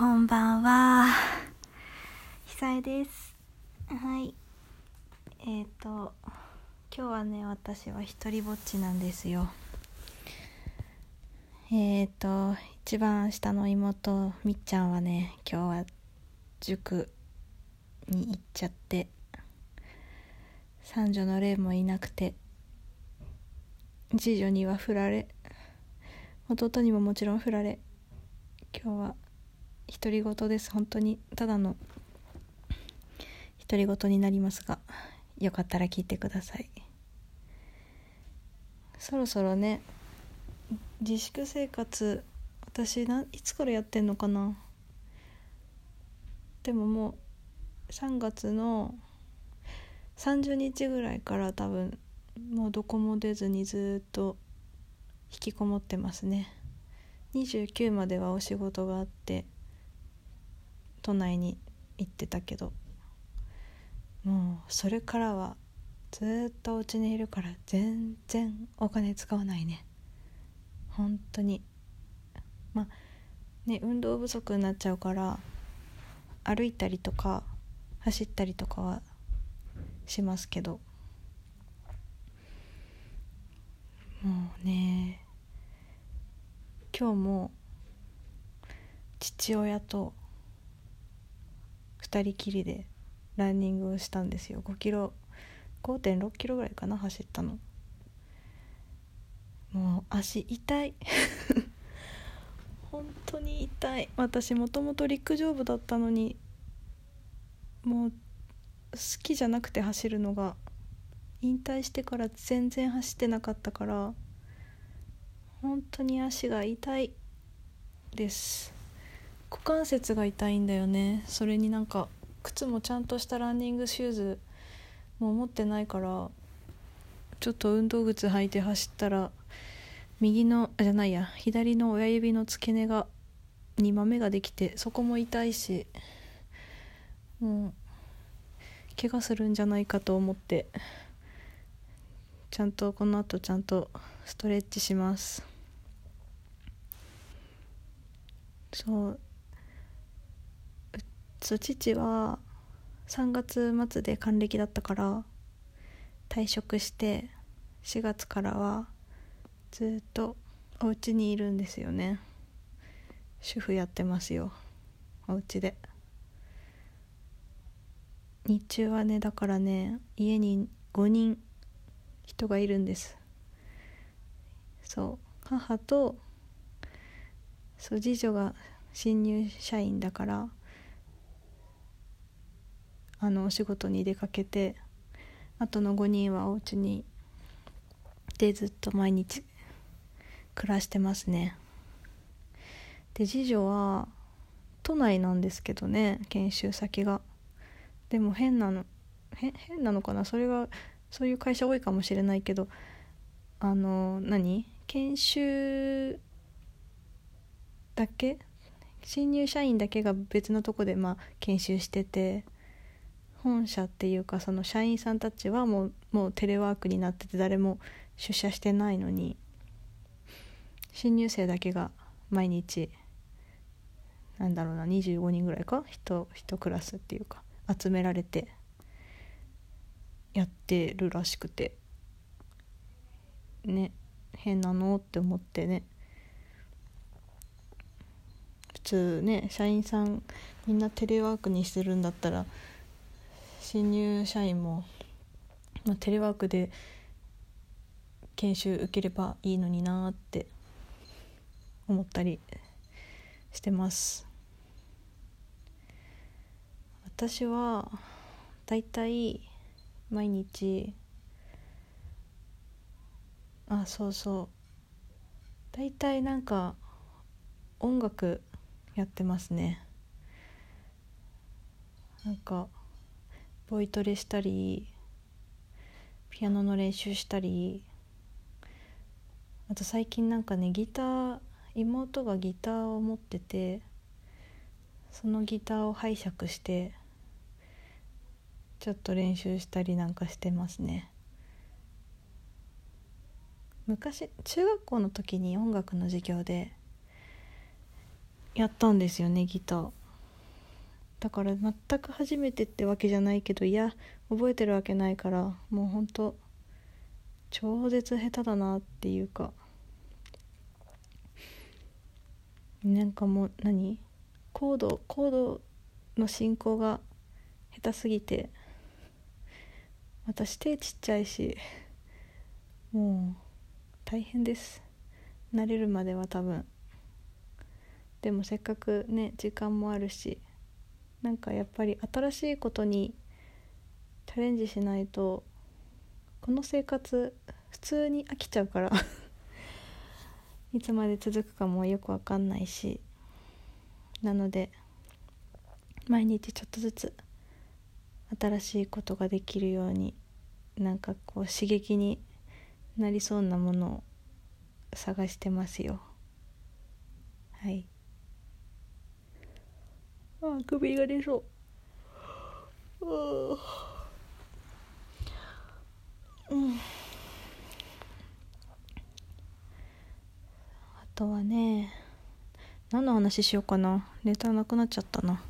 こんばんは。久江です。はい。えっ、と、今日はね、私は一人ぼっちなんですよ。えっ、と、一番下の妹、みっちゃんはね、今日は塾に行っちゃって、三女の霊もいなくて、次女には振られ、弟にももちろん振られ、今日は独り言です。本当にただの独り言になりますがよかったら聞いてください。そろそろね自粛生活私ないつからやってんのかな。でももう3月の30日ぐらいから多分もうどこも出ずにずっと引きこもってますね。29まではお仕事があって都内に行ってたけどもうそれからはずっとお家にいるから全然お金使わないね。本当に。まあね運動不足になっちゃうから歩いたりとか走ったりとかはしますけど。もうね今日も父親と2人きりでランニングをしたんですよ。5キロ5.6キロぐらいかな走ったの。もう足痛い。本当に痛い。私もともと陸上部だったのにもう好きじゃなくて走るのが引退してから全然走ってなかったから本当に足が痛いです。股関節が痛いんだよね。それになんか靴もちゃんとしたランニングシューズも持ってないからちょっと運動靴履いて走ったら右のじゃないや左の親指の付け根がに豆ができてそこも痛いしもう怪我するんじゃないかと思ってちゃんとこの後ちゃんとストレッチします。そう。そう父は3月末で還暦だったから退職して4月からはずっとお家にいるんですよね。主婦やってますよお家で。日中はねだからね家に5人人がいるんです。そう母とそう次女が新入社員だからあのお仕事に出かけてあとの5人はお家にでずっと毎日暮らしてますね。で次女は都内なんですけどね研修先が。でも変なの変変なのかな？それがそういう会社多いかもしれないけどあの何？研修だけ？新入社員だけが別のとこでまあ研修してて本社っていうかその社員さんたちはもうもうテレワークになってて誰も出社してないのに新入生だけが毎日なんだろうな25人ぐらいか？1クラスっていうか集められてやってるらしくて。ね変なの？って思ってね。普通ね社員さんみんなテレワークにしてるんだったら新入社員も、まあ、テレワークで研修受ければいいのになって思ったりしてます。私はだいたい毎日あそうそう。だいたいなんか音楽やってますね。なんかボイトレしたりピアノの練習したり。あと最近なんかねギター妹がギターを持っててそのギターを拝借してちょっと練習したりなんかしてますね。昔中学校の時に音楽の授業でやったんですよねギター。だから全く初めてってわけじゃないけどいや覚えてるわけないからもうほんと超絶下手だなっていうかなんかもう何？コードコードの進行が下手すぎて私手ちっちゃいしもう大変です。慣れるまでは多分。でもせっかくね時間もあるしなんかやっぱり新しいことにチャレンジしないとこの生活普通に飽きちゃうから いつまで続くかもよくわかんないしなので毎日ちょっとずつ新しいことができるようになんかこう刺激になりそうなものを探してますよ。はい。首が出そう。ん。あとはね何の話しようかな。ネタなくなっちゃったな。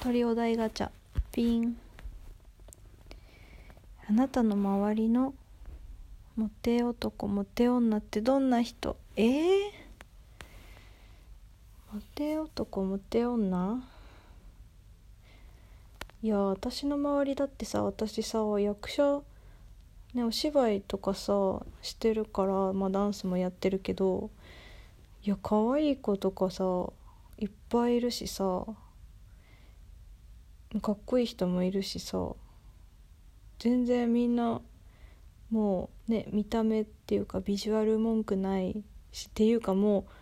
一人お題ガチャ。ピン。あなたの周りのモテ男モテ女ってどんな人？えー、モテ男モテ女？いや私の周りだってさ私さ役者ねお芝居とかさしてるからまあダンスもやってるけどいや可愛い子とかさいっぱいいるしさかっこいい人もいるしさ全然みんなもうね見た目っていうかビジュアル文句ないしっていうかもう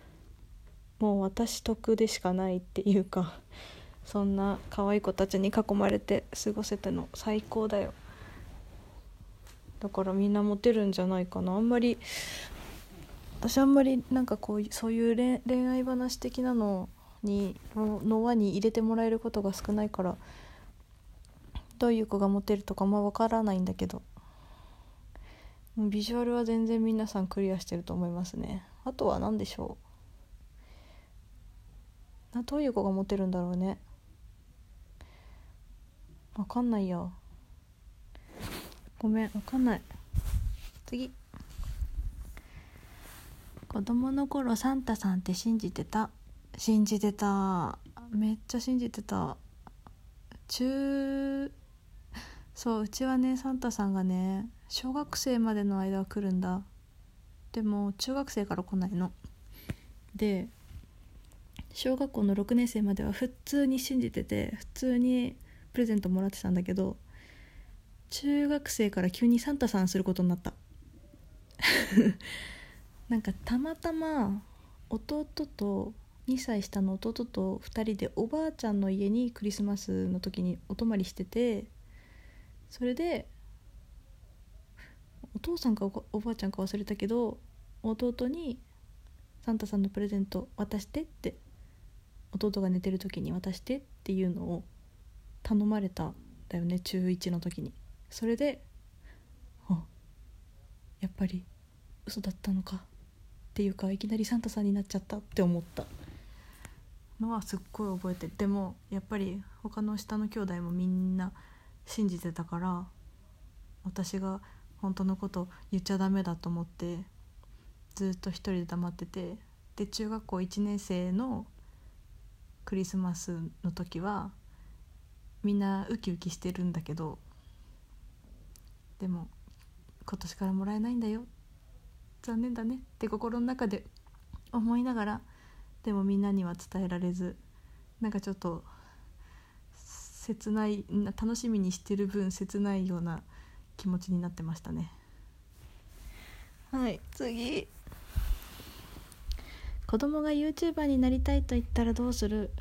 もう私得でしかないっていうかそんな可愛い子たちに囲まれて過ごせたの最高だよ。だからみんなモテるんじゃないかな。あんまり私あんまりなんかこうそういう恋愛話的なのにの輪に入れてもらえることが少ないからどういう子がモテるとかあんま分からないんだけどビジュアルは全然皆さんクリアしてると思いますね。あとは何でしょう？などういう子がモテるんだろうね。わかんないよ。ごめんわかんない。次。子供の頃サンタさんって信じてた？信じてた。めっちゃ信じてた。中そううちはねサンタさんがね小学生までの間は来るんだ。でも中学生から来ないの。で小学校の6年生までは普通に信じてて普通にプレゼントもらってたんだけど中学生から急にサンタさんすることになった。なんかたまたま弟と2歳下の弟と2人でおばあちゃんの家にクリスマスの時にお泊まりしててそれでお父さんかおばあちゃんか忘れたけど弟にサンタさんのプレゼント渡してって弟が寝てる時に渡してっていうのを頼まれただよね中1の時に。それであやっぱり嘘だったのかっていうかいきなりサンタさんになっちゃったって思った。のはすっごい覚えてでもやっぱり他の下の兄弟もみんな信じてたから私が本当のこと言っちゃダメだと思ってずっと一人で黙っててで中学校1年生のクリスマスの時はみんなウキウキしてるんだけどでも今年からもらえないんだよ。残念だね。って心の中で思いながらでもみんなには伝えられずなんかちょっと切ない楽しみにしてる分切ないような気持ちになってましたね。はい次。子供が YouTuber になりたいと言ったらどうする？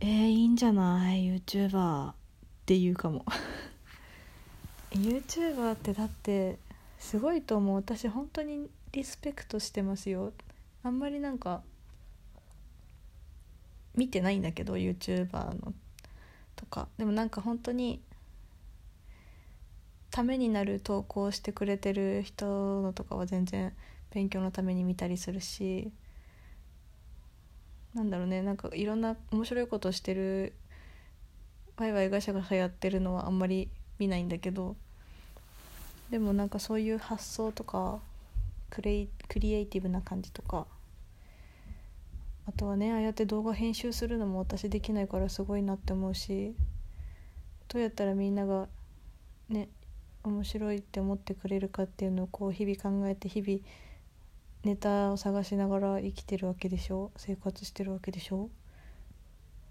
えー、いいんじゃない？YouTuber っていうかも。YouTuber ってだってすごいと思う。私本当にリスペクトしてますよ。あんまりなんか見てないんだけど YouTuber のとか。でもなんか本当にためになる投稿してくれてる人のとかは全然勉強のために見たりするし。なんだろうね。なんかいろんな面白いことしてるワイワイガシャガシャやってるのはあんまり見ないんだけど。でもなんかそういう発想とかクレイクリエイティブな感じとか。あとはねああやって動画編集するのも私できないからすごいなって思うし。どうやったらみんながね面白いって思ってくれるかっていうのをこう日々考えて日々ネタを探しながら生きてるわけでしょ？生活してるわけでしょ？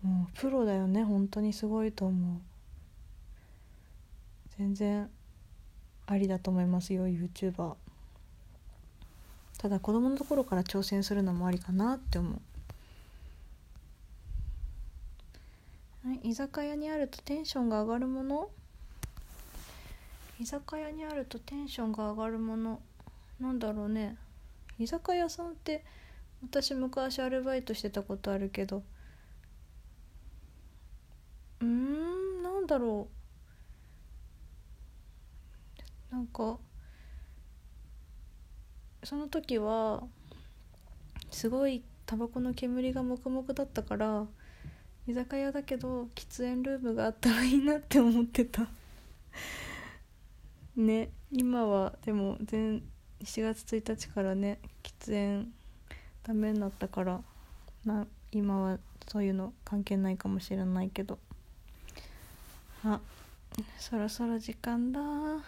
もうプロだよね本当にすごいと思う。全然ありだと思いますよ YouTuber ただ子供のところから挑戦するのもありかなって思う、居酒屋にあるとテンションが上がるもの？居酒屋にあるとテンションが上がるもの？なんだろうね。居酒屋さんって私昔アルバイトしてたことあるけど。うんなんだろう。なんかその時はすごいタバコの煙がもくもくだったから居酒屋だけど喫煙ルームがあったらいいなって思ってた。ね今はでも全7月1日からね喫煙ダメになったからな今はそういうの関係ないかもしれないけど。あそろそろ時間だ。あ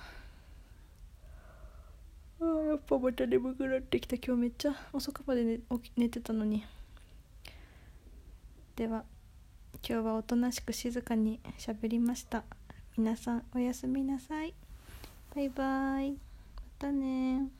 やっぱまた眠くなってきた。今日めっちゃ遅くまで寝寝てたのに。では今日はおとなしく静かにしゃべりました。皆さんおやすみなさい。バイバイ。またね